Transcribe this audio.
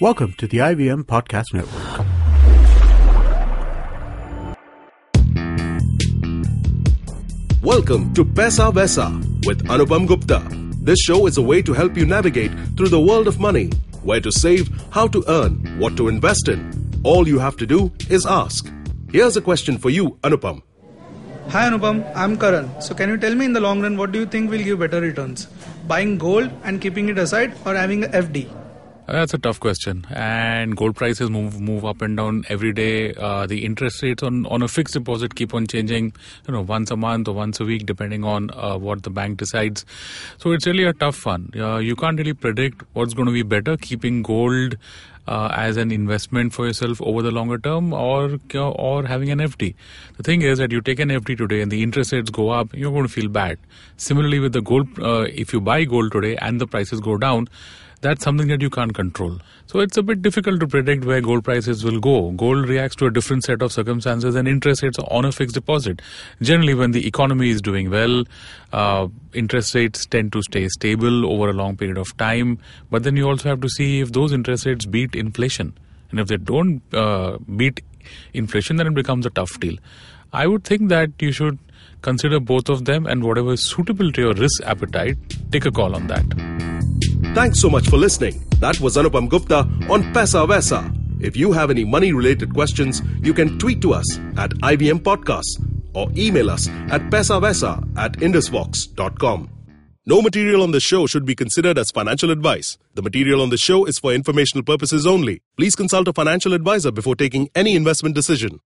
Welcome to the IVM Podcast Network. Welcome to Pesa Vesa with Anupam Gupta. This show is a way to help you navigate through the world of money, where to save, how to earn, what to invest in. All you have to do is ask. Here's a question for you, Anupam. Hi Anupam, I'm Karan. So can you tell me in the long run what do you think will give better returns? Buying gold and keeping it aside or having a FD? That's a tough question. And gold prices move move up and down every day. Uh, the interest rates on, on a fixed deposit keep on changing, you know, once a month or once a week, depending on uh, what the bank decides. So it's really a tough one. Uh, you can't really predict what's going to be better, keeping gold uh, as an investment for yourself over the longer term or or having an FD. The thing is that you take an FD today and the interest rates go up, you're going to feel bad. Similarly with the gold, uh, if you buy gold today and the prices go down, that's something that you can't control. So it's a bit difficult to predict where gold prices will go. Gold reacts to a different set of circumstances and interest rates on a fixed deposit. Generally, when the economy is doing well, uh, interest rates tend to stay stable over a long period of time. But then you also have to see if those interest rates beat inflation. And if they don't uh, beat inflation, then it becomes a tough deal. I would think that you should consider both of them and whatever is suitable to your risk appetite, take a call on that. Thanks so much for listening. That was Anupam Gupta on Pesa Vesa. If you have any money related questions, you can tweet to us at IVM Podcasts or email us at pesavesa at indusvox.com. No material on the show should be considered as financial advice. The material on the show is for informational purposes only. Please consult a financial advisor before taking any investment decision.